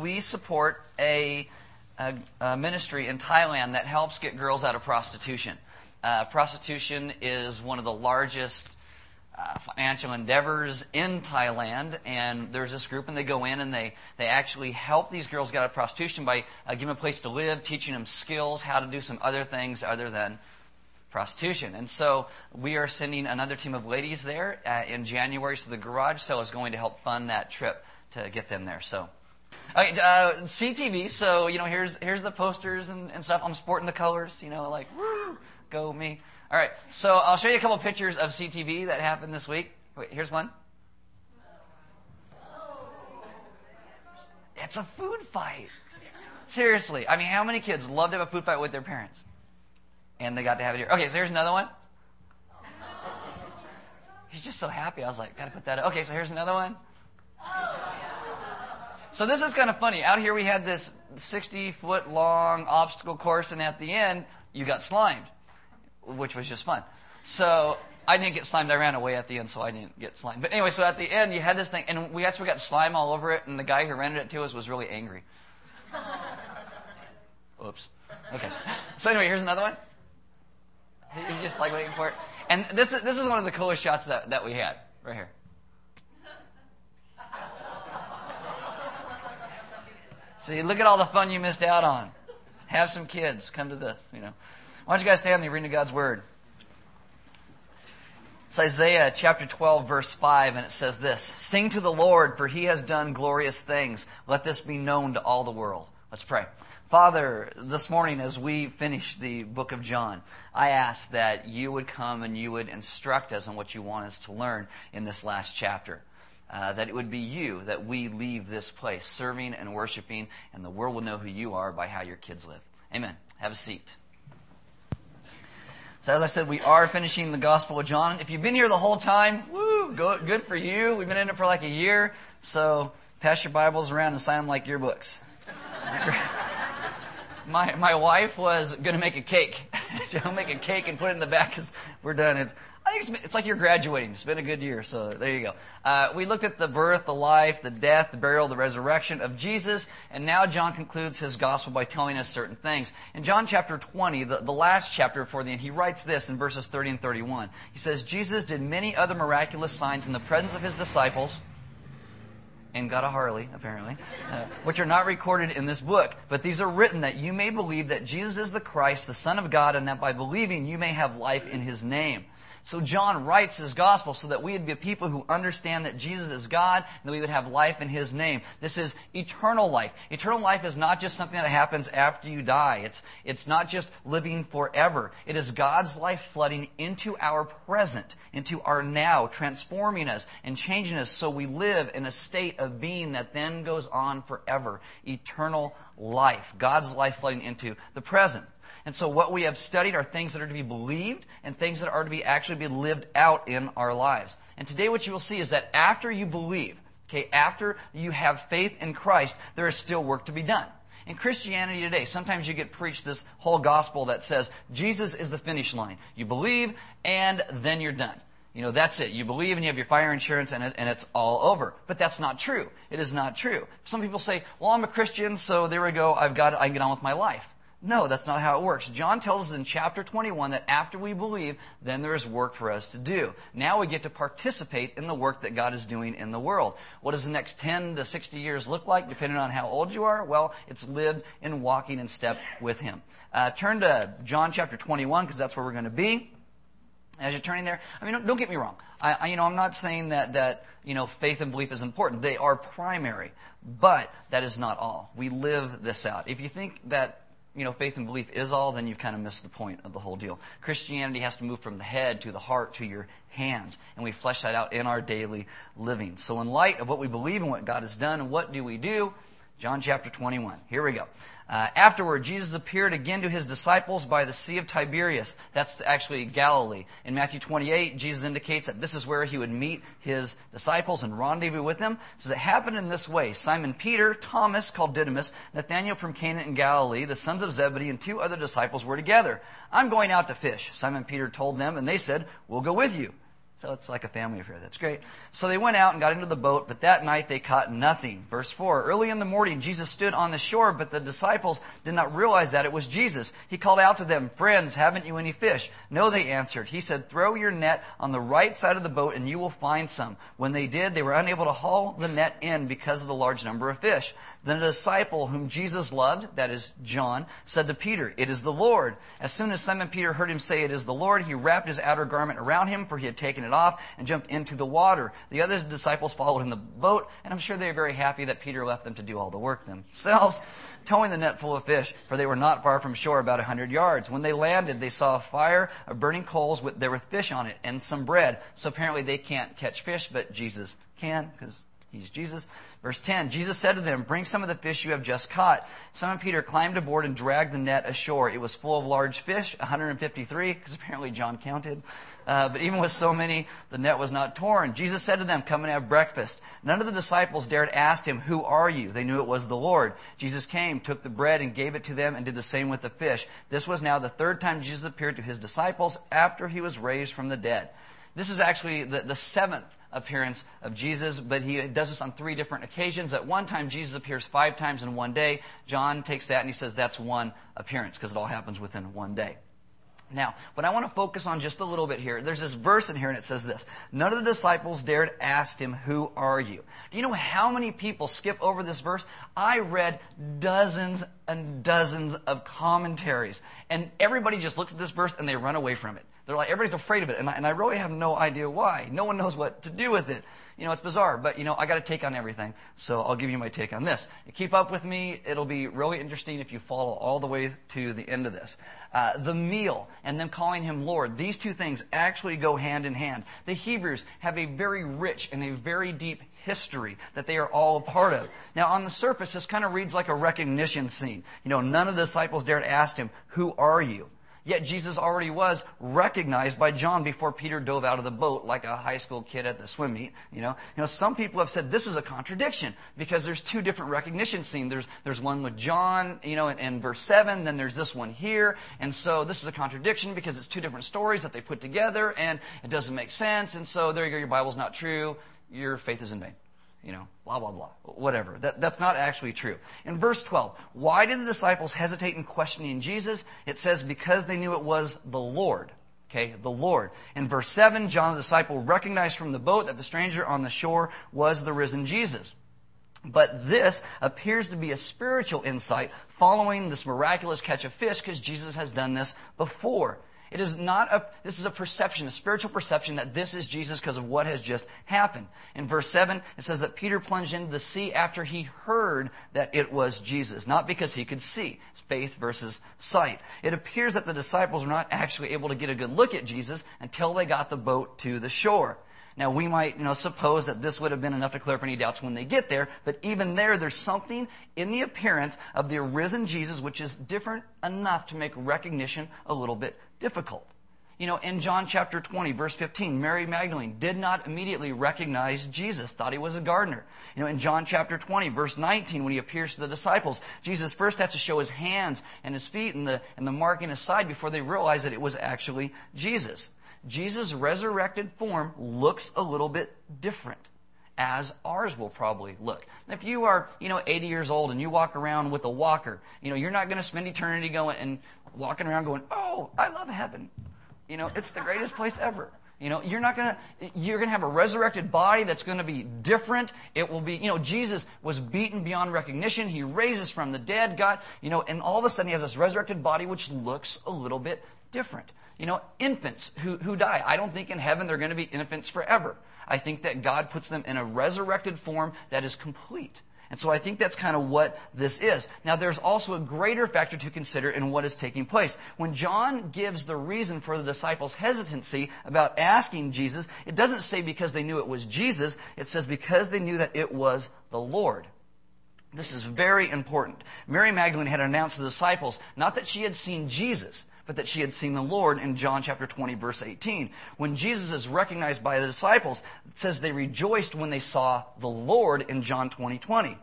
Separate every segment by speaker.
Speaker 1: We support a, a, a ministry in Thailand that helps get girls out of prostitution. Uh, prostitution is one of the largest uh, financial endeavors in Thailand, and there's this group, and they go in and they, they actually help these girls get out of prostitution by uh, giving them a place to live, teaching them skills, how to do some other things other than prostitution. And so we are sending another team of ladies there uh, in January, so the garage sale is going to help fund that trip to get them there. So. Okay, uh, CTV. So you know, here's here's the posters and, and stuff. I'm sporting the colors. You know, like woo, go me. All right, so I'll show you a couple pictures of CTV that happened this week. Wait, here's one. It's a food fight. Seriously. I mean, how many kids love to have a food fight with their parents? And they got to have it here. Okay, so here's another one. He's just so happy. I was like, gotta put that up. Okay, so here's another one. So this is kind of funny. Out here we had this 60 foot long obstacle course, and at the end, you got slimed which was just fun. So I didn't get slimed. I ran away at the end, so I didn't get slimed. But anyway, so at the end, you had this thing, and we actually got slime all over it, and the guy who rented it to us was really angry. Oops. Okay. So anyway, here's another one. He's just like waiting for it. And this is, this is one of the coolest shots that, that we had, right here. See, look at all the fun you missed out on. Have some kids. Come to this, you know. Why don't you guys stand and read God's Word? It's Isaiah chapter 12, verse 5, and it says this Sing to the Lord, for he has done glorious things. Let this be known to all the world. Let's pray. Father, this morning as we finish the book of John, I ask that you would come and you would instruct us on what you want us to learn in this last chapter. Uh, that it would be you that we leave this place serving and worshiping, and the world will know who you are by how your kids live. Amen. Have a seat. So as I said, we are finishing the Gospel of John. If you've been here the whole time, woo, go, good for you. We've been in it for like a year. So pass your Bibles around and sign them like yearbooks. my, my wife was going to make a cake. She'll make a cake and put it in the back because we're done. It's, I think it's, it's, like you're graduating. It's been a good year, so there you go. Uh, we looked at the birth, the life, the death, the burial, the resurrection of Jesus, and now John concludes his gospel by telling us certain things. In John chapter 20, the, the last chapter before the end, he writes this in verses 30 and 31. He says, Jesus did many other miraculous signs in the presence of his disciples and got a Harley, apparently, uh, which are not recorded in this book. But these are written that you may believe that Jesus is the Christ, the Son of God, and that by believing you may have life in his name. So John writes his gospel so that we would be people who understand that Jesus is God and that we would have life in his name. This is eternal life. Eternal life is not just something that happens after you die. It's, it's not just living forever. It is God's life flooding into our present, into our now, transforming us and changing us so we live in a state of being that then goes on forever. Eternal life. God's life flooding into the present. And so what we have studied are things that are to be believed and things that are to be actually be lived out in our lives. And today what you will see is that after you believe, okay, after you have faith in Christ, there is still work to be done. In Christianity today, sometimes you get preached this whole gospel that says Jesus is the finish line. You believe and then you're done. You know, that's it. You believe and you have your fire insurance and, it, and it's all over. But that's not true. It is not true. Some people say, well, I'm a Christian, so there we go. I've got, it. I can get on with my life. No, that's not how it works. John tells us in chapter 21 that after we believe, then there is work for us to do. Now we get to participate in the work that God is doing in the world. What does the next 10 to 60 years look like, depending on how old you are? Well, it's lived in walking in step with Him. Uh, turn to John chapter 21, because that's where we're going to be. As you're turning there, I mean, don't, don't get me wrong. I, I, you know, I'm not saying that, that, you know, faith and belief is important. They are primary. But that is not all. We live this out. If you think that you know, faith and belief is all, then you've kind of missed the point of the whole deal. Christianity has to move from the head to the heart to your hands, and we flesh that out in our daily living. So, in light of what we believe and what God has done, what do we do? John chapter 21. Here we go. Uh, afterward, Jesus appeared again to his disciples by the Sea of Tiberias. That's actually Galilee. In Matthew 28, Jesus indicates that this is where he would meet his disciples and rendezvous with them. So it happened in this way. Simon Peter, Thomas, called Didymus, Nathanael from Cana in Galilee, the sons of Zebedee, and two other disciples were together. I'm going out to fish, Simon Peter told them, and they said, We'll go with you. So it's like a family affair. That's great. So they went out and got into the boat, but that night they caught nothing. Verse 4 Early in the morning, Jesus stood on the shore, but the disciples did not realize that it was Jesus. He called out to them, Friends, haven't you any fish? No, they answered. He said, Throw your net on the right side of the boat and you will find some. When they did, they were unable to haul the net in because of the large number of fish. Then a disciple whom Jesus loved, that is John, said to Peter, It is the Lord. As soon as Simon Peter heard him say, It is the Lord, he wrapped his outer garment around him, for he had taken it off, and jumped into the water. The other disciples followed in the boat, and I'm sure they were very happy that Peter left them to do all the work themselves, towing the net full of fish, for they were not far from shore, about a hundred yards. When they landed, they saw a fire of burning coals with, there with fish on it, and some bread. So apparently they can't catch fish, but Jesus can, because He's Jesus. Verse 10, Jesus said to them, Bring some of the fish you have just caught. Simon Peter climbed aboard and dragged the net ashore. It was full of large fish, 153, because apparently John counted. Uh, but even with so many, the net was not torn. Jesus said to them, Come and have breakfast. None of the disciples dared ask him, Who are you? They knew it was the Lord. Jesus came, took the bread, and gave it to them, and did the same with the fish. This was now the third time Jesus appeared to his disciples after he was raised from the dead. This is actually the, the seventh appearance of Jesus, but he does this on three different occasions. At one time, Jesus appears five times in one day. John takes that and he says that's one appearance because it all happens within one day. Now, what I want to focus on just a little bit here, there's this verse in here and it says this. None of the disciples dared ask him, Who are you? Do you know how many people skip over this verse? I read dozens and dozens of commentaries, and everybody just looks at this verse and they run away from it. They're like, everybody's afraid of it, and I, and I really have no idea why. No one knows what to do with it. You know, it's bizarre, but you know, I got to take on everything, so I'll give you my take on this. keep up with me; it'll be really interesting if you follow all the way to the end of this. Uh, the meal and them calling him Lord; these two things actually go hand in hand. The Hebrews have a very rich and a very deep history that they are all a part of. Now, on the surface, this kind of reads like a recognition scene. You know, none of the disciples dared ask him, "Who are you?" Yet Jesus already was recognized by John before Peter dove out of the boat like a high school kid at the swim meet. You know, you know, some people have said this is a contradiction because there's two different recognition scenes. There's there's one with John, you know, in, in verse seven. Then there's this one here, and so this is a contradiction because it's two different stories that they put together, and it doesn't make sense. And so there you go. Your Bible's not true. Your faith is in vain you know, blah, blah, blah, whatever. That, that's not actually true. In verse 12, why did the disciples hesitate in questioning Jesus? It says because they knew it was the Lord. Okay, the Lord. In verse 7, John the disciple recognized from the boat that the stranger on the shore was the risen Jesus. But this appears to be a spiritual insight following this miraculous catch of fish because Jesus has done this before. It is not a, this is a perception, a spiritual perception that this is Jesus because of what has just happened. In verse 7, it says that Peter plunged into the sea after he heard that it was Jesus, not because he could see. It's faith versus sight. It appears that the disciples were not actually able to get a good look at Jesus until they got the boat to the shore. Now, we might, you know, suppose that this would have been enough to clear up any doubts when they get there, but even there, there's something in the appearance of the arisen Jesus which is different enough to make recognition a little bit difficult. You know, in John chapter 20, verse 15, Mary Magdalene did not immediately recognize Jesus, thought he was a gardener. You know, in John chapter 20, verse 19, when he appears to the disciples, Jesus first has to show his hands and his feet and the, and the mark in his side before they realize that it was actually Jesus. Jesus' resurrected form looks a little bit different as ours will probably look. If you are, you know, 80 years old and you walk around with a walker, you know, you're not going to spend eternity going and walking around going, "Oh, I love heaven." You know, it's the greatest place ever. You know, you're not gonna, you're gonna have a resurrected body that's gonna be different. It will be, you know, Jesus was beaten beyond recognition. He raises from the dead, God, you know, and all of a sudden he has this resurrected body which looks a little bit different. You know, infants who, who die. I don't think in heaven they're going to be infants forever. I think that God puts them in a resurrected form that is complete. And so I think that's kind of what this is. Now, there's also a greater factor to consider in what is taking place. When John gives the reason for the disciples' hesitancy about asking Jesus, it doesn't say because they knew it was Jesus. It says because they knew that it was the Lord. This is very important. Mary Magdalene had announced to the disciples not that she had seen Jesus, but that she had seen the Lord in John chapter 20 verse 18. When Jesus is recognized by the disciples, it says they rejoiced when they saw the Lord in John 20 20.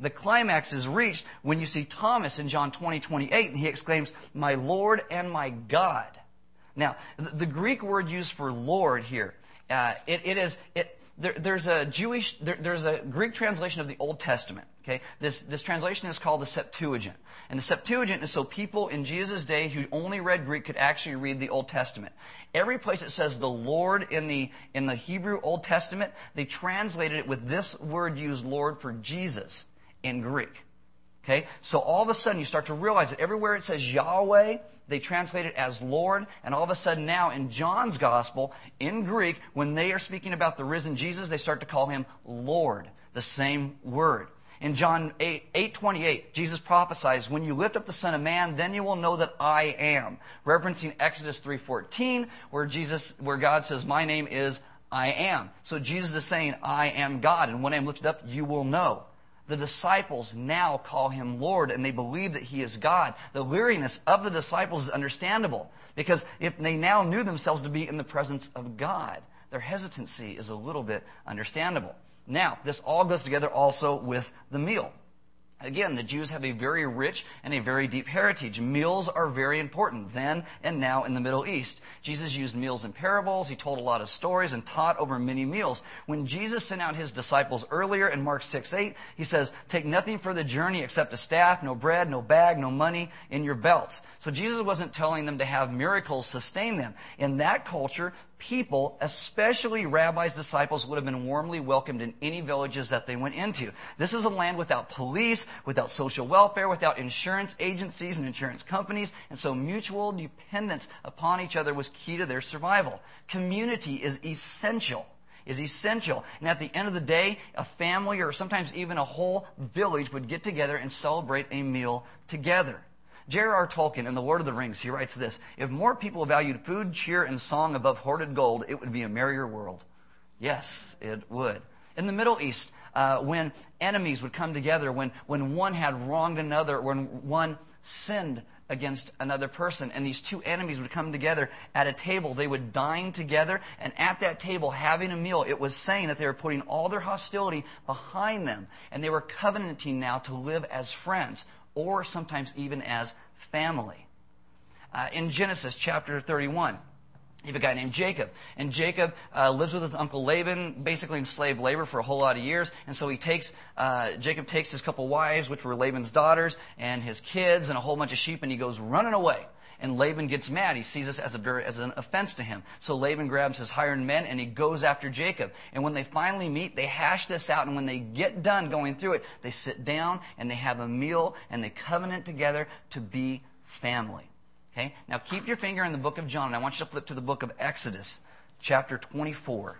Speaker 1: The climax is reached when you see Thomas in John 20 28 and he exclaims, my Lord and my God. Now, the Greek word used for Lord here Uh, it, it is, it, there, there's a Jewish, there, there's a Greek translation of the Old Testament. Okay, this this translation is called the Septuagint, and the Septuagint is so people in Jesus' day who only read Greek could actually read the Old Testament. Every place it says the Lord in the in the Hebrew Old Testament, they translated it with this word used, Lord, for Jesus in Greek. Okay, so all of a sudden you start to realize that everywhere it says Yahweh, they translate it as Lord, and all of a sudden now in John's Gospel, in Greek, when they are speaking about the risen Jesus, they start to call him Lord, the same word. In John 8, 8 28, Jesus prophesies, when you lift up the Son of Man, then you will know that I am. Referencing Exodus 3.14, where Jesus, where God says, my name is I am. So Jesus is saying, I am God, and when I'm lifted up, you will know. The disciples now call him Lord and they believe that he is God. The weariness of the disciples is understandable because if they now knew themselves to be in the presence of God, their hesitancy is a little bit understandable. Now, this all goes together also with the meal. Again, the Jews have a very rich and a very deep heritage. Meals are very important then and now in the Middle East. Jesus used meals in parables. He told a lot of stories and taught over many meals. When Jesus sent out his disciples earlier in Mark 6, 8, he says, take nothing for the journey except a staff, no bread, no bag, no money in your belts. So Jesus wasn't telling them to have miracles sustain them. In that culture, people, especially rabbis' disciples, would have been warmly welcomed in any villages that they went into. This is a land without police, without social welfare, without insurance agencies and insurance companies, and so mutual dependence upon each other was key to their survival. Community is essential is essential. And at the end of the day, a family or sometimes even a whole village would get together and celebrate a meal together. J.R.R. Tolkien in The Lord of the Rings, he writes this If more people valued food, cheer, and song above hoarded gold, it would be a merrier world. Yes, it would. In the Middle East, uh, when enemies would come together, when, when one had wronged another, when one sinned against another person, and these two enemies would come together at a table, they would dine together, and at that table, having a meal, it was saying that they were putting all their hostility behind them, and they were covenanting now to live as friends or sometimes even as family. Uh, in Genesis chapter 31, you have a guy named Jacob. And Jacob uh, lives with his uncle Laban, basically in slave labor for a whole lot of years. And so he takes, uh, Jacob takes his couple wives, which were Laban's daughters, and his kids, and a whole bunch of sheep, and he goes running away. And Laban gets mad. He sees this as, a very, as an offense to him. So Laban grabs his hired men and he goes after Jacob. And when they finally meet, they hash this out. And when they get done going through it, they sit down and they have a meal and they covenant together to be family. Okay? Now keep your finger in the book of John and I want you to flip to the book of Exodus, chapter 24.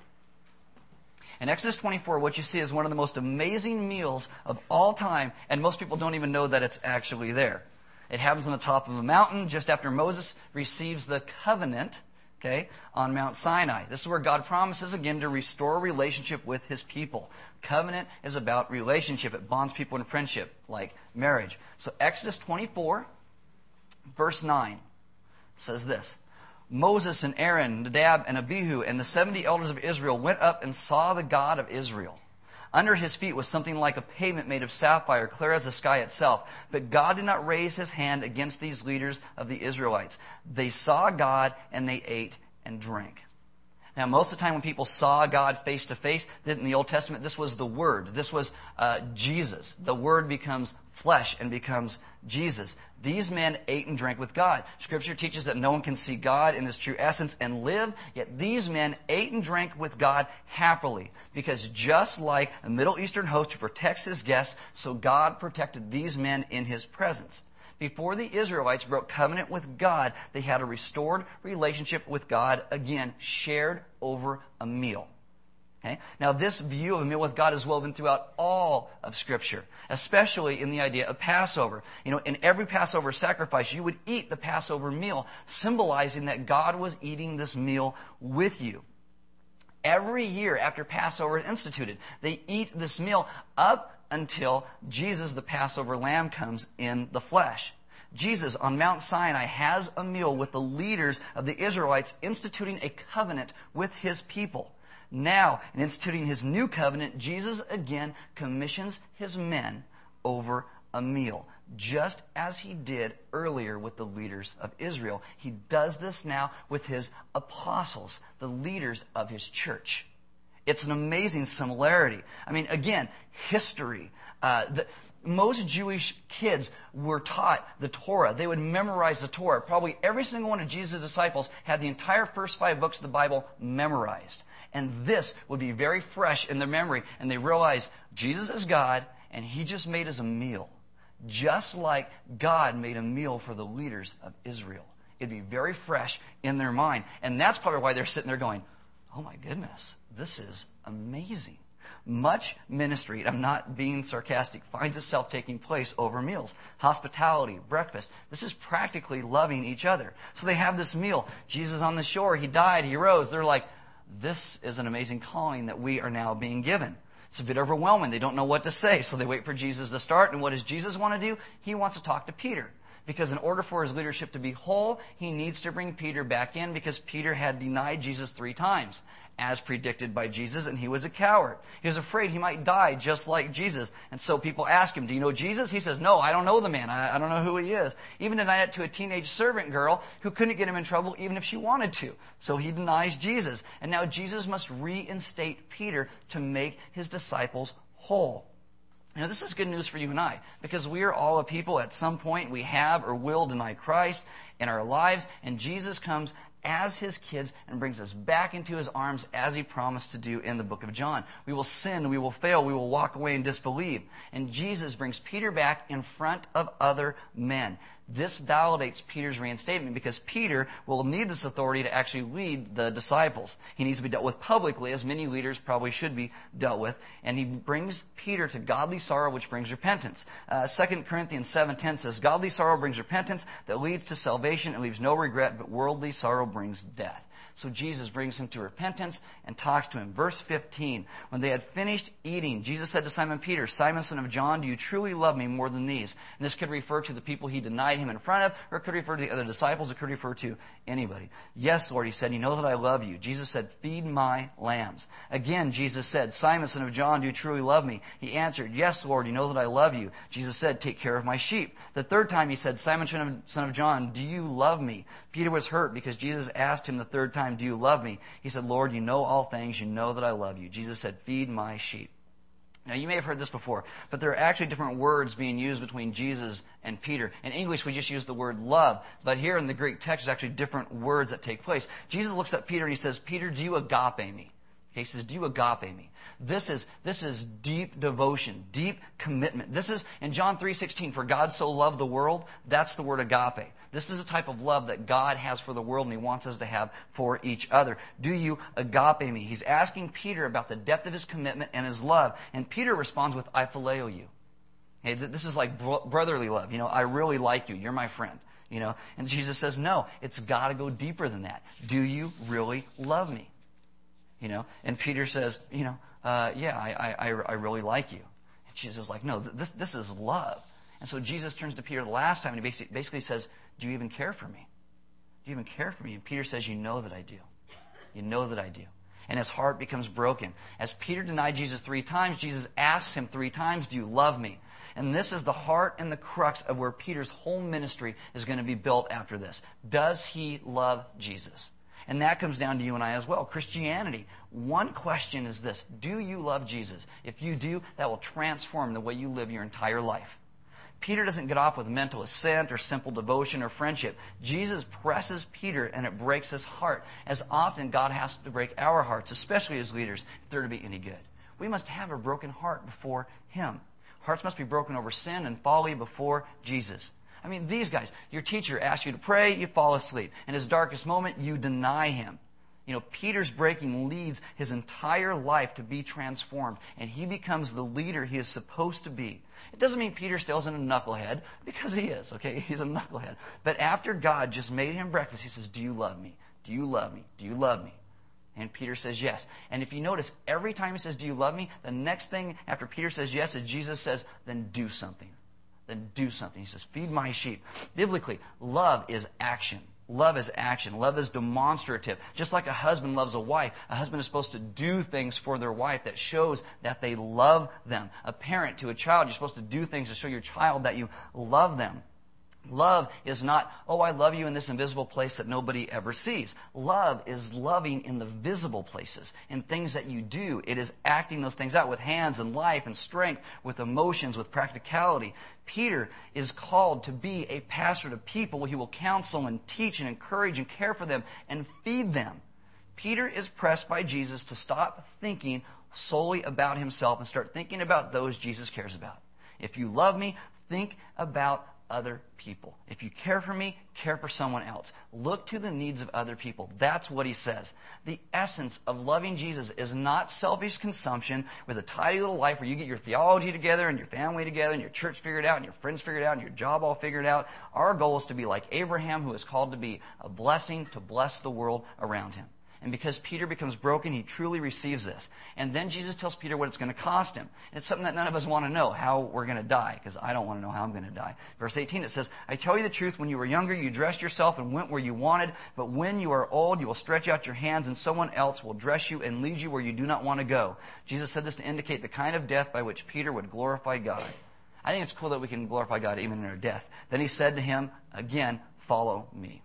Speaker 1: In Exodus 24, what you see is one of the most amazing meals of all time, and most people don't even know that it's actually there. It happens on the top of a mountain just after Moses receives the covenant, okay, on Mount Sinai. This is where God promises again to restore relationship with his people. Covenant is about relationship. It bonds people in friendship, like marriage. So Exodus 24, verse 9 says this. Moses and Aaron, Nadab and Abihu, and the 70 elders of Israel went up and saw the God of Israel. Under his feet was something like a pavement made of sapphire, clear as the sky itself. But God did not raise his hand against these leaders of the Israelites. They saw God and they ate and drank. Now, most of the time when people saw God face to face, in the Old Testament, this was the Word. This was uh, Jesus. The Word becomes flesh and becomes Jesus. These men ate and drank with God. Scripture teaches that no one can see God in his true essence and live, yet these men ate and drank with God happily. Because just like a Middle Eastern host who protects his guests, so God protected these men in his presence. Before the Israelites broke covenant with God, they had a restored relationship with God, again, shared over a meal. Okay? Now, this view of a meal with God is woven throughout all of Scripture, especially in the idea of Passover. You know, in every Passover sacrifice, you would eat the Passover meal, symbolizing that God was eating this meal with you. Every year after Passover is instituted, they eat this meal up until Jesus, the Passover lamb, comes in the flesh. Jesus on Mount Sinai has a meal with the leaders of the Israelites instituting a covenant with his people. Now, in instituting his new covenant, Jesus again commissions his men over a meal. just as he did earlier with the leaders of Israel. He does this now with his apostles, the leaders of his church. It's an amazing similarity. I mean, again, history. Uh, the, most Jewish kids were taught the Torah. They would memorize the Torah. Probably every single one of Jesus' disciples had the entire first five books of the Bible memorized. And this would be very fresh in their memory. And they realized Jesus is God, and He just made us a meal. Just like God made a meal for the leaders of Israel. It'd be very fresh in their mind. And that's probably why they're sitting there going, Oh my goodness, this is amazing. Much ministry, I'm not being sarcastic, finds itself taking place over meals. Hospitality, breakfast. This is practically loving each other. So they have this meal. Jesus on the shore, he died, he rose. They're like, this is an amazing calling that we are now being given. It's a bit overwhelming. They don't know what to say, so they wait for Jesus to start. And what does Jesus want to do? He wants to talk to Peter. Because in order for his leadership to be whole, he needs to bring Peter back in because Peter had denied Jesus three times as predicted by Jesus, and he was a coward. He was afraid he might die just like Jesus. And so people ask him, Do you know Jesus? He says, No, I don't know the man. I, I don't know who he is. Even denied it to a teenage servant girl who couldn't get him in trouble even if she wanted to. So he denies Jesus. And now Jesus must reinstate Peter to make his disciples whole. Now, this is good news for you and I because we are all a people at some point we have or will deny Christ in our lives, and Jesus comes as his kids and brings us back into his arms as he promised to do in the book of John. We will sin, we will fail, we will walk away and disbelieve. And Jesus brings Peter back in front of other men. This validates Peter's reinstatement because Peter will need this authority to actually lead the disciples. He needs to be dealt with publicly, as many leaders probably should be dealt with. And he brings Peter to godly sorrow, which brings repentance. Uh, 2 Corinthians 7.10 says, Godly sorrow brings repentance that leads to salvation and leaves no regret, but worldly sorrow brings death. So Jesus brings him to repentance and talks to him. Verse 15. When they had finished eating, Jesus said to Simon Peter, Simon, son of John, do you truly love me more than these? And this could refer to the people he denied him in front of, or it could refer to the other disciples, it could refer to anybody. Yes, Lord, he said, you know that I love you. Jesus said, feed my lambs. Again, Jesus said, Simon, son of John, do you truly love me? He answered, yes, Lord, you know that I love you. Jesus said, take care of my sheep. The third time he said, Simon, son of John, do you love me? Peter was hurt because Jesus asked him the third time, time, Do you love me? He said, Lord, you know all things. You know that I love you. Jesus said, Feed my sheep. Now, you may have heard this before, but there are actually different words being used between Jesus and Peter. In English, we just use the word love, but here in the Greek text, there's actually different words that take place. Jesus looks at Peter and he says, Peter, do you agape me? He says, Do you agape me? This is, this is deep devotion, deep commitment. This is, in John 3.16, for God so loved the world, that's the word agape. This is a type of love that God has for the world and He wants us to have for each other. Do you agape me? He's asking Peter about the depth of his commitment and his love. And Peter responds with, I phileo you. Hey, this is like brotherly love. You know, I really like you. You're my friend. You know, and Jesus says, no, it's got to go deeper than that. Do you really love me? You know, and Peter says, you know, uh, yeah, I, I, I really like you. And Jesus is like, no, this, this is love. And so Jesus turns to Peter the last time and he basically, says, do you even care for me? Do you even care for me? And Peter says, You know that I do. You know that I do. And his heart becomes broken. As Peter denied Jesus three times, Jesus asks him three times, Do you love me? And this is the heart and the crux of where Peter's whole ministry is going to be built after this. Does he love Jesus? And that comes down to you and I as well. Christianity. One question is this Do you love Jesus? If you do, that will transform the way you live your entire life. Peter doesn't get off with mental assent or simple devotion or friendship. Jesus presses Peter and it breaks his heart. As often God has to break our hearts, especially as leaders, if they're to be any good. We must have a broken heart before him. Hearts must be broken over sin and folly before Jesus. I mean, these guys, your teacher asks you to pray, you fall asleep. In his darkest moment, you deny him. You know, Peter's breaking leads his entire life to be transformed, and he becomes the leader he is supposed to be. It doesn't mean Peter still isn't a knucklehead, because he is, okay? He's a knucklehead. But after God just made him breakfast, he says, Do you love me? Do you love me? Do you love me? And Peter says yes. And if you notice, every time he says, Do you love me? The next thing after Peter says yes is Jesus says, Then do something. Then do something. He says, Feed my sheep. Biblically, love is action. Love is action. Love is demonstrative. Just like a husband loves a wife, a husband is supposed to do things for their wife that shows that they love them. A parent to a child, you're supposed to do things to show your child that you love them. Love is not, oh, I love you in this invisible place that nobody ever sees. Love is loving in the visible places, in things that you do. It is acting those things out with hands and life and strength, with emotions, with practicality. Peter is called to be a pastor to people. He will counsel and teach and encourage and care for them and feed them. Peter is pressed by Jesus to stop thinking solely about himself and start thinking about those Jesus cares about. If you love me, think about other people. If you care for me, care for someone else. Look to the needs of other people. That's what he says. The essence of loving Jesus is not selfish consumption with a tidy little life where you get your theology together and your family together and your church figured out and your friends figured out and your job all figured out. Our goal is to be like Abraham, who is called to be a blessing to bless the world around him. And because Peter becomes broken, he truly receives this. And then Jesus tells Peter what it's going to cost him. It's something that none of us want to know, how we're going to die, because I don't want to know how I'm going to die. Verse 18, it says, I tell you the truth, when you were younger, you dressed yourself and went where you wanted, but when you are old, you will stretch out your hands and someone else will dress you and lead you where you do not want to go. Jesus said this to indicate the kind of death by which Peter would glorify God. I think it's cool that we can glorify God even in our death. Then he said to him, again, follow me.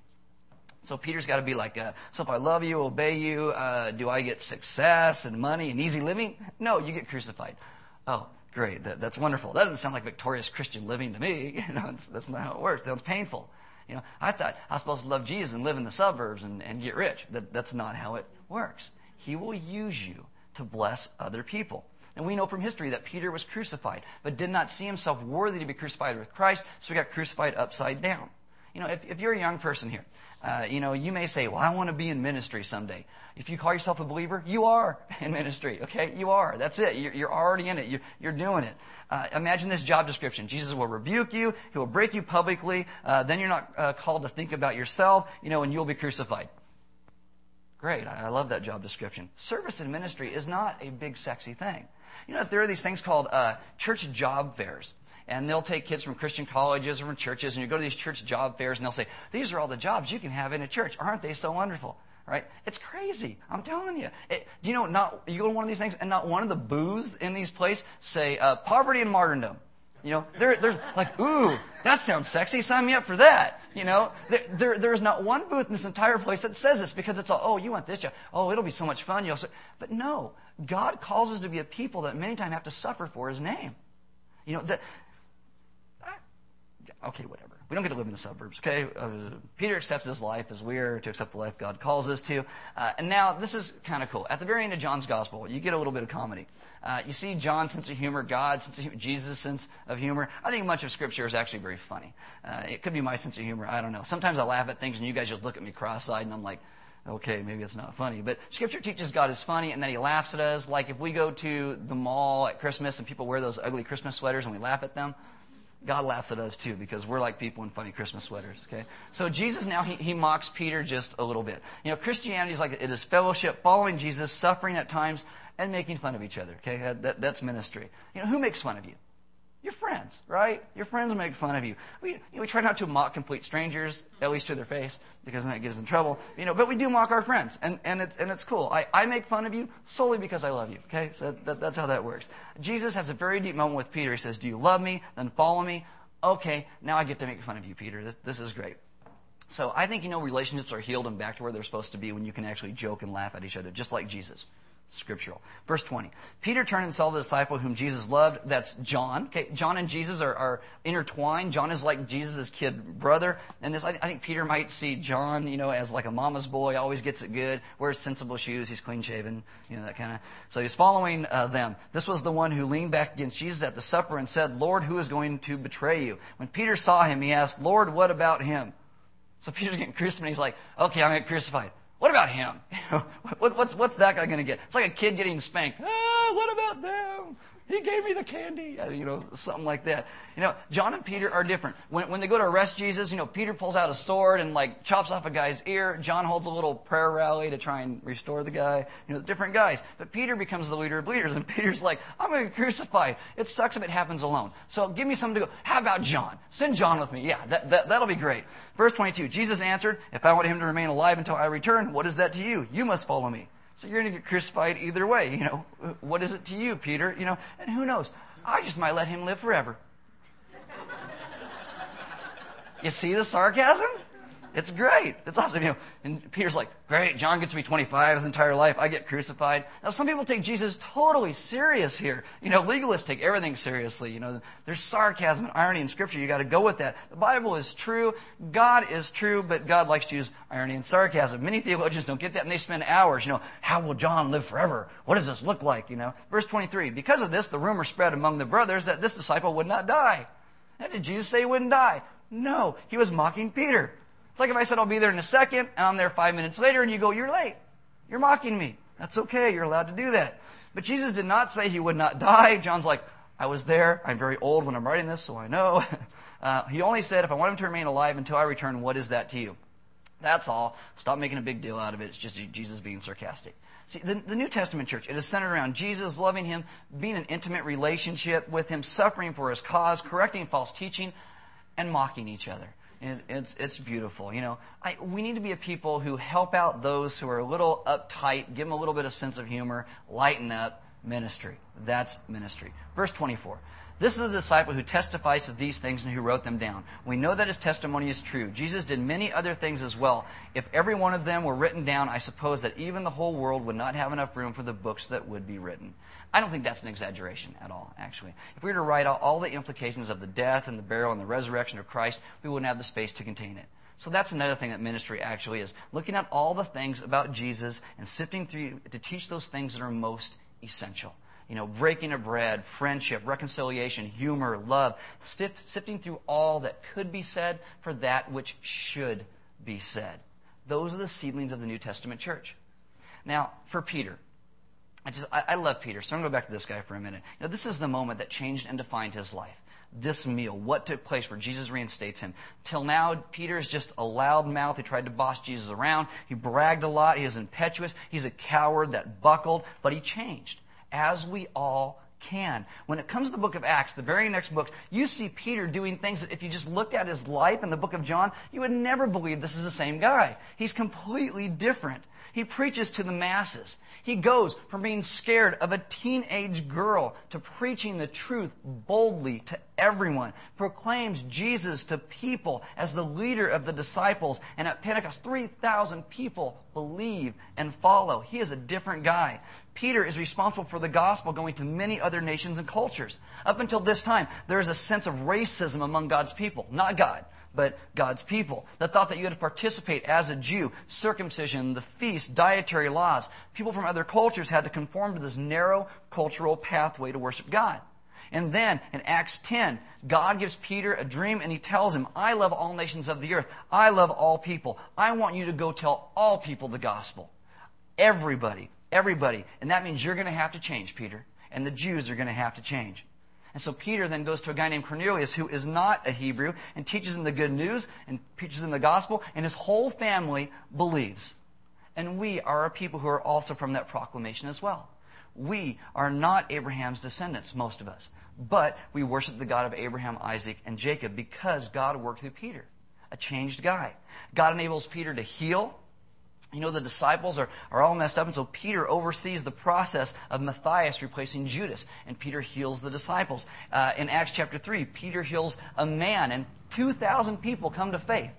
Speaker 1: So Peter's got to be like, uh, so if I love you, obey you, uh, do I get success and money and easy living? No, you get crucified. Oh, great. That, that's wonderful. That doesn't sound like victorious Christian living to me. You know, that's not how it works. It sounds painful. You know, I thought I was supposed to love Jesus and live in the suburbs and, and get rich. That, that's not how it works. He will use you to bless other people. And we know from history that Peter was crucified, but did not see himself worthy to be crucified with Christ, so he got crucified upside down. You know, if, if you're a young person here, uh, you know, you may say, well, I want to be in ministry someday. If you call yourself a believer, you are in ministry, okay? You are. That's it. You're, you're already in it. You're, you're doing it. Uh, imagine this job description. Jesus will rebuke you. He will break you publicly. Uh, then you're not uh, called to think about yourself, you know, and you'll be crucified. Great. I, I love that job description. Service in ministry is not a big, sexy thing. You know, there are these things called uh, church job fairs and they'll take kids from Christian colleges or from churches, and you go to these church job fairs, and they'll say, "These are all the jobs you can have in a church. Aren't they so wonderful?" Right? It's crazy. I'm telling you. It, do you know? Not you go to one of these things, and not one of the booths in these places say uh, "poverty and martyrdom." You know, there, there's like, ooh, that sounds sexy. Sign me up for that. You know, there, there, there is not one booth in this entire place that says this because it's all, oh, you want this job. Oh, it'll be so much fun. You'll but no, God calls us to be a people that many times have to suffer for His name. You know, the, okay, whatever. We don't get to live in the suburbs, okay? Uh, Peter accepts his life as we are to accept the life God calls us to. Uh, and now, this is kind of cool. At the very end of John's gospel, you get a little bit of comedy. Uh, you see John's sense of humor, God's sense of humor, Jesus' sense of humor. I think much of Scripture is actually very funny. Uh, it could be my sense of humor. I don't know. Sometimes I laugh at things and you guys just look at me cross-eyed and I'm like, okay, maybe it's not funny. But Scripture teaches God is funny and that He laughs at us. Like if we go to the mall at Christmas and people wear those ugly Christmas sweaters and we laugh at them, God laughs at us too because we're like people in funny Christmas sweaters. Okay, so Jesus now he, he mocks Peter just a little bit. You know, Christianity is like it is fellowship, following Jesus, suffering at times, and making fun of each other. Okay, that, that's ministry. You know, who makes fun of you? Your friends, right? Your friends make fun of you. We, you know, we try not to mock complete strangers, at least to their face, because then that gets in trouble. You know, but we do mock our friends, and, and it's and it's cool. I, I make fun of you solely because I love you. Okay, so that, that's how that works. Jesus has a very deep moment with Peter. He says, "Do you love me? Then follow me." Okay, now I get to make fun of you, Peter. This, this is great. So I think you know relationships are healed and back to where they're supposed to be when you can actually joke and laugh at each other, just like Jesus scriptural. Verse 20. Peter turned and saw the disciple whom Jesus loved. That's John. Okay, John and Jesus are, are intertwined. John is like Jesus' kid brother. And this, I, I, think Peter might see John, you know, as like a mama's boy, always gets it good, wears sensible shoes, he's clean shaven, you know, that kind of. So he's following uh, them. This was the one who leaned back against Jesus at the supper and said, Lord, who is going to betray you? When Peter saw him, he asked, Lord, what about him? So Peter's getting crucified. and He's like, okay, I'm getting crucified. What about him? what's, what's that guy going to get? It's like a kid getting spanked. Ah, what about them? He gave me the candy. Uh, you know, something like that. You know, John and Peter are different. When, when they go to arrest Jesus, you know, Peter pulls out a sword and like chops off a guy's ear. John holds a little prayer rally to try and restore the guy. You know, different guys. But Peter becomes the leader of leaders and Peter's like, I'm going to be crucified. It sucks if it happens alone. So give me something to go. How about John? Send John with me. Yeah, that, that, that'll be great. Verse 22, Jesus answered, if I want him to remain alive until I return, what is that to you? You must follow me. So you're going to get crucified either way. You know, what is it to you, Peter? You know, and who knows? I just might let him live forever. you see the sarcasm? It's great. It's awesome. You know, and Peter's like, great, John gets to be 25 his entire life. I get crucified. Now, some people take Jesus totally serious here. You know, legalists take everything seriously. You know, there's sarcasm and irony in Scripture. You got to go with that. The Bible is true. God is true, but God likes to use irony and sarcasm. Many theologians don't get that, and they spend hours, you know, how will John live forever? What does this look like? You know, verse 23. Because of this, the rumor spread among the brothers that this disciple would not die. Now, did Jesus say he wouldn't die? No, he was mocking Peter. It's like if I said I'll be there in a second and I'm there five minutes later and you go, you're late. You're mocking me. That's okay. You're allowed to do that. But Jesus did not say he would not die. John's like, I was there. I'm very old when I'm writing this, so I know. Uh, he only said, if I want him to remain alive until I return, what is that to you? That's all. Stop making a big deal out of it. It's just Jesus being sarcastic. See, the, the, New Testament church, it is centered around Jesus loving him, being an intimate relationship with him, suffering for his cause, correcting false teaching, and mocking each other. It's, it's beautiful. You know, I, we need to be a people who help out those who are a little uptight, give them a little bit of sense of humor, lighten up ministry. That's ministry. Verse 24. This is the disciple who testifies to these things and who wrote them down. We know that his testimony is true. Jesus did many other things as well. If every one of them were written down, I suppose that even the whole world would not have enough room for the books that would be written. I don't think that's an exaggeration at all, actually. If we were to write out all the implications of the death and the burial and the resurrection of Christ, we wouldn't have the space to contain it. So that's another thing that ministry actually is. Looking at all the things about Jesus and sifting through to teach those things that are most essential you know, breaking of bread, friendship, reconciliation, humor, love, sifting through all that could be said for that which should be said. Those are the seedlings of the New Testament church. Now, for Peter, I just I, I love Peter, so I'm gonna go back to this guy for a minute. You know, this is the moment that changed and defined his life. This meal, what took place where Jesus reinstates him. Till now, Peter is just a loud mouth who tried to boss Jesus around. He bragged a lot. He is impetuous. He's a coward that buckled, but he changed as we all can. When it comes to the book of Acts, the very next book, you see Peter doing things that if you just looked at his life in the book of John, you would never believe this is the same guy. He's completely different. He preaches to the masses. He goes from being scared of a teenage girl to preaching the truth boldly to everyone, proclaims Jesus to people as the leader of the disciples, and at Pentecost, 3,000 people believe and follow. He is a different guy. Peter is responsible for the gospel going to many other nations and cultures. Up until this time, there is a sense of racism among God's people, not God but God's people. The thought that you had to participate as a Jew, circumcision, the feast, dietary laws. People from other cultures had to conform to this narrow cultural pathway to worship God. And then in Acts 10, God gives Peter a dream and he tells him, I love all nations of the earth. I love all people. I want you to go tell all people the gospel. Everybody. Everybody. And that means you're going to have to change, Peter. And the Jews are going to have to change. And so Peter then goes to a guy named Cornelius who is not a Hebrew and teaches him the good news and teaches him the gospel, and his whole family believes. And we are a people who are also from that proclamation as well. We are not Abraham's descendants, most of us, but we worship the God of Abraham, Isaac, and Jacob because God worked through Peter, a changed guy. God enables Peter to heal you know, the disciples are, are all messed up, and so Peter oversees the process of Matthias replacing Judas, and Peter heals the disciples. Uh, in Acts chapter 3, Peter heals a man, and 2,000 people come to faith.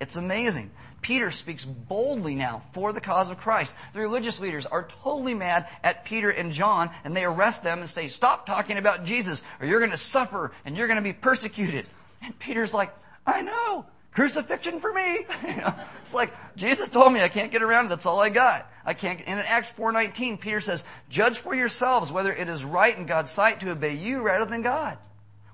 Speaker 1: It's amazing. Peter speaks boldly now for the cause of Christ. The religious leaders are totally mad at Peter and John, and they arrest them and say, Stop talking about Jesus, or you're going to suffer and you're going to be persecuted. And Peter's like, I know crucifixion for me. it's like Jesus told me I can't get around it. That's all I got. I can't. And in Acts 4:19, Peter says, "Judge for yourselves whether it is right in God's sight to obey you rather than God."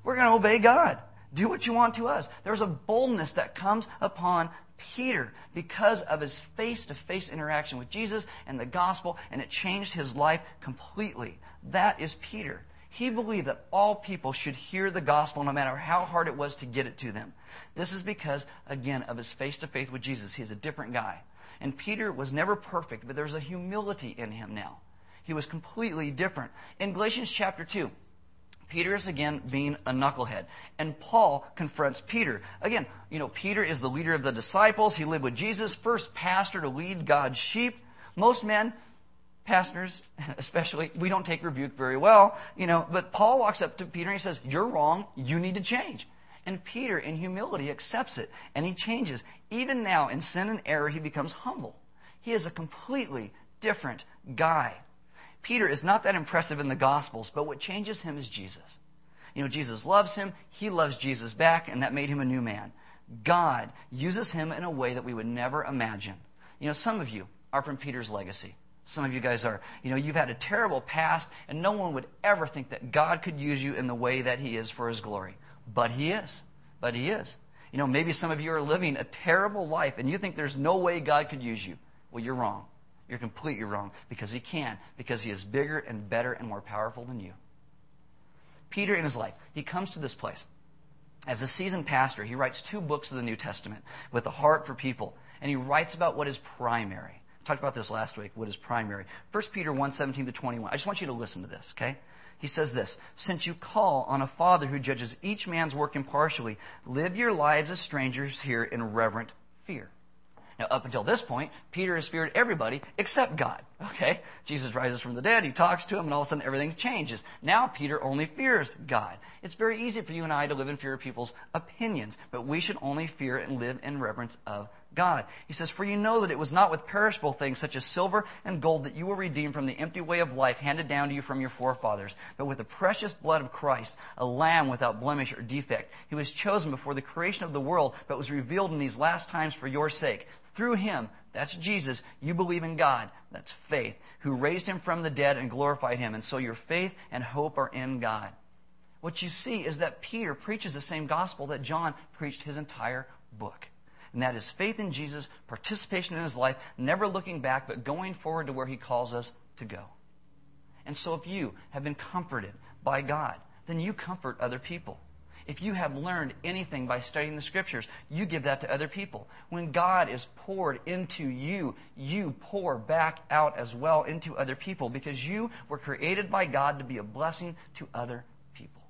Speaker 1: We're going to obey God. Do what you want to us. There's a boldness that comes upon Peter because of his face-to-face interaction with Jesus and the gospel, and it changed his life completely. That is Peter. He believed that all people should hear the gospel no matter how hard it was to get it to them. This is because, again, of his face to face with Jesus. He's a different guy. And Peter was never perfect, but there's a humility in him now. He was completely different. In Galatians chapter 2, Peter is again being a knucklehead. And Paul confronts Peter. Again, you know, Peter is the leader of the disciples. He lived with Jesus, first pastor to lead God's sheep. Most men, pastors especially, we don't take rebuke very well, you know, but Paul walks up to Peter and he says, You're wrong. You need to change. And Peter, in humility, accepts it and he changes. Even now, in sin and error, he becomes humble. He is a completely different guy. Peter is not that impressive in the Gospels, but what changes him is Jesus. You know, Jesus loves him, he loves Jesus back, and that made him a new man. God uses him in a way that we would never imagine. You know, some of you are from Peter's legacy. Some of you guys are. You know, you've had a terrible past, and no one would ever think that God could use you in the way that he is for his glory. But he is. But he is. You know, maybe some of you are living a terrible life, and you think there's no way God could use you. Well, you're wrong. You're completely wrong because he can, because he is bigger and better and more powerful than you. Peter, in his life, he comes to this place. As a seasoned pastor, he writes two books of the New Testament with a heart for people, and he writes about what is primary. Talked about this last week, what is primary. 1 Peter 1 17 to 21. I just want you to listen to this, okay? He says this Since you call on a Father who judges each man's work impartially, live your lives as strangers here in reverent fear. Now, up until this point, Peter has feared everybody except God. Okay? Jesus rises from the dead, he talks to him, and all of a sudden everything changes. Now, Peter only fears God. It's very easy for you and I to live in fear of people's opinions, but we should only fear and live in reverence of God. He says, For you know that it was not with perishable things such as silver and gold that you were redeemed from the empty way of life handed down to you from your forefathers, but with the precious blood of Christ, a lamb without blemish or defect. He was chosen before the creation of the world, but was revealed in these last times for your sake. Through him, that's Jesus, you believe in God, that's faith, who raised him from the dead and glorified him. And so your faith and hope are in God. What you see is that Peter preaches the same gospel that John preached his entire book. And that is faith in Jesus, participation in his life, never looking back, but going forward to where he calls us to go. And so if you have been comforted by God, then you comfort other people. If you have learned anything by studying the scriptures, you give that to other people. When God is poured into you, you pour back out as well into other people because you were created by God to be a blessing to other people,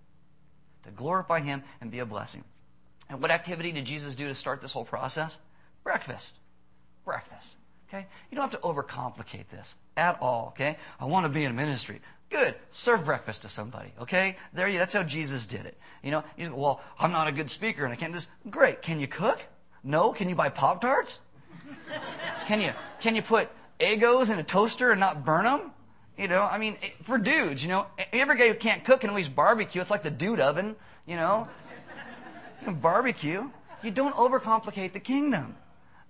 Speaker 1: to glorify Him and be a blessing. And what activity did Jesus do to start this whole process? Breakfast. Breakfast. Okay? You don't have to overcomplicate this at all. Okay? I want to be in ministry. Good. Serve breakfast to somebody. Okay? There you. That's how Jesus did it. You know. Well, I'm not a good speaker and I can't. This great. Can you cook? No. Can you buy pop tarts? can you can you put Eggos in a toaster and not burn them? You know. I mean, for dudes. You know, every guy who can't cook can always barbecue. It's like the dude oven. You know. Barbecue. You don't overcomplicate the kingdom.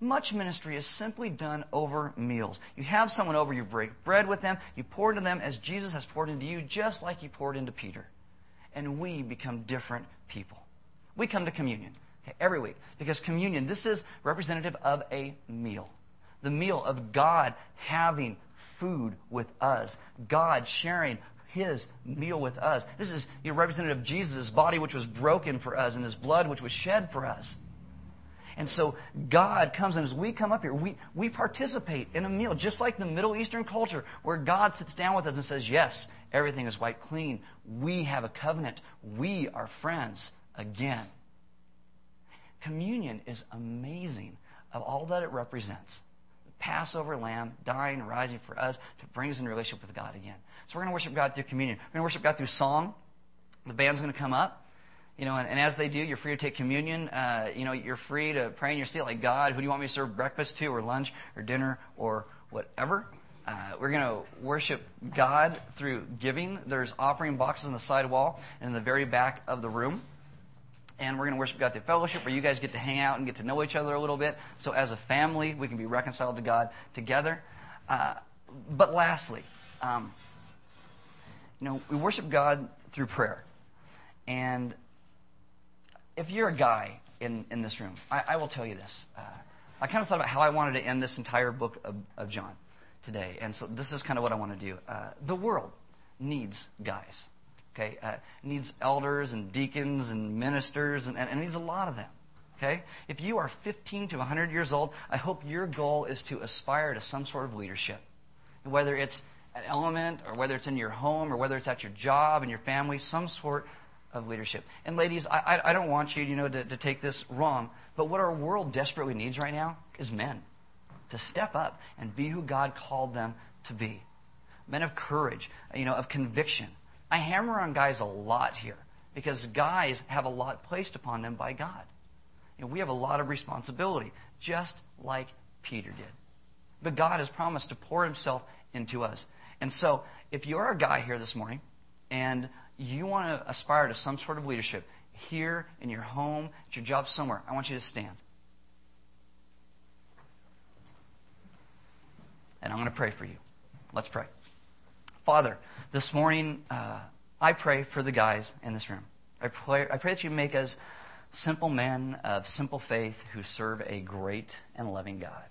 Speaker 1: Much ministry is simply done over meals. You have someone over, you break bread with them, you pour into them as Jesus has poured into you, just like he poured into Peter. And we become different people. We come to communion okay, every week because communion, this is representative of a meal. The meal of God having food with us, God sharing his meal with us. This is you know, representative of Jesus' body, which was broken for us, and his blood, which was shed for us. And so God comes, and as we come up here, we, we participate in a meal, just like the Middle Eastern culture, where God sits down with us and says, Yes, everything is white clean. We have a covenant. We are friends again. Communion is amazing of all that it represents. Passover lamb dying and rising for us to bring us in relationship with God again. So we're going to worship God through communion. We're going to worship God through song. The band's going to come up. You know, and, and, as they do, you're free to take communion. Uh, you know, you're free to pray in your seat like, God, who do you want me to serve breakfast to, or lunch, or dinner, or whatever? Uh, we're going to worship God through giving. There's offering boxes on the side wall and in the very back of the room. And we're going to worship God through fellowship, where you guys get to hang out and get to know each other a little bit. So as a family, we can be reconciled to God together. Uh, but lastly, um, you know, we worship God through prayer. And if you're a guy in, in this room, I, I will tell you this. Uh, I kind of thought about how I wanted to end this entire book of, of John today. And so this is kind of what I want to do. Uh, the world needs guys. Okay? Uh, needs elders and deacons and ministers, and, and it needs a lot of them. Okay? If you are 15 to 100 years old, I hope your goal is to aspire to some sort of leadership. Whether it's an element, or whether it's in your home, or whether it's at your job and your family, some sort of leadership. And ladies, I, I, I don't want you, you know, to, to take this wrong, but what our world desperately needs right now is men to step up and be who God called them to be. Men of courage, you know, of conviction. I hammer on guys a lot here because guys have a lot placed upon them by God. Know, we have a lot of responsibility, just like Peter did. But God has promised to pour himself into us. And so, if you're a guy here this morning and you want to aspire to some sort of leadership here, in your home, at your job, somewhere, I want you to stand. And I'm going to pray for you. Let's pray. Father, this morning, uh, I pray for the guys in this room. I pray, I pray that you make us simple men of simple faith who serve a great and loving God.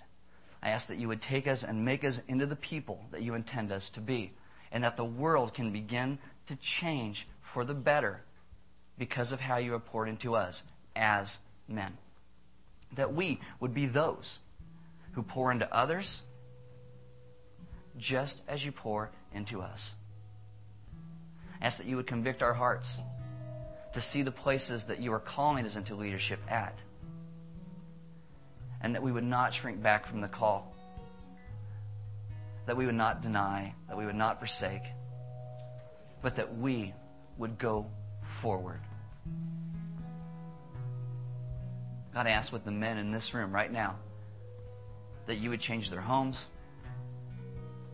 Speaker 1: I ask that you would take us and make us into the people that you intend us to be, and that the world can begin to change for the better because of how you have poured into us as men. That we would be those who pour into others just as you pour into us. Ask that you would convict our hearts to see the places that you are calling us into leadership at. And that we would not shrink back from the call. That we would not deny, that we would not forsake, but that we would go forward. God, I ask with the men in this room right now that you would change their homes,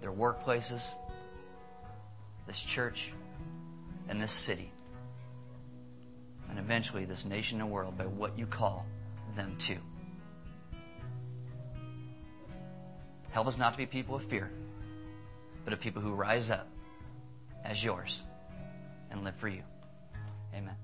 Speaker 1: their workplaces, this church, and this city, and eventually this nation and world by what you call them to. Help us not to be people of fear, but of people who rise up as yours and live for you. Amen.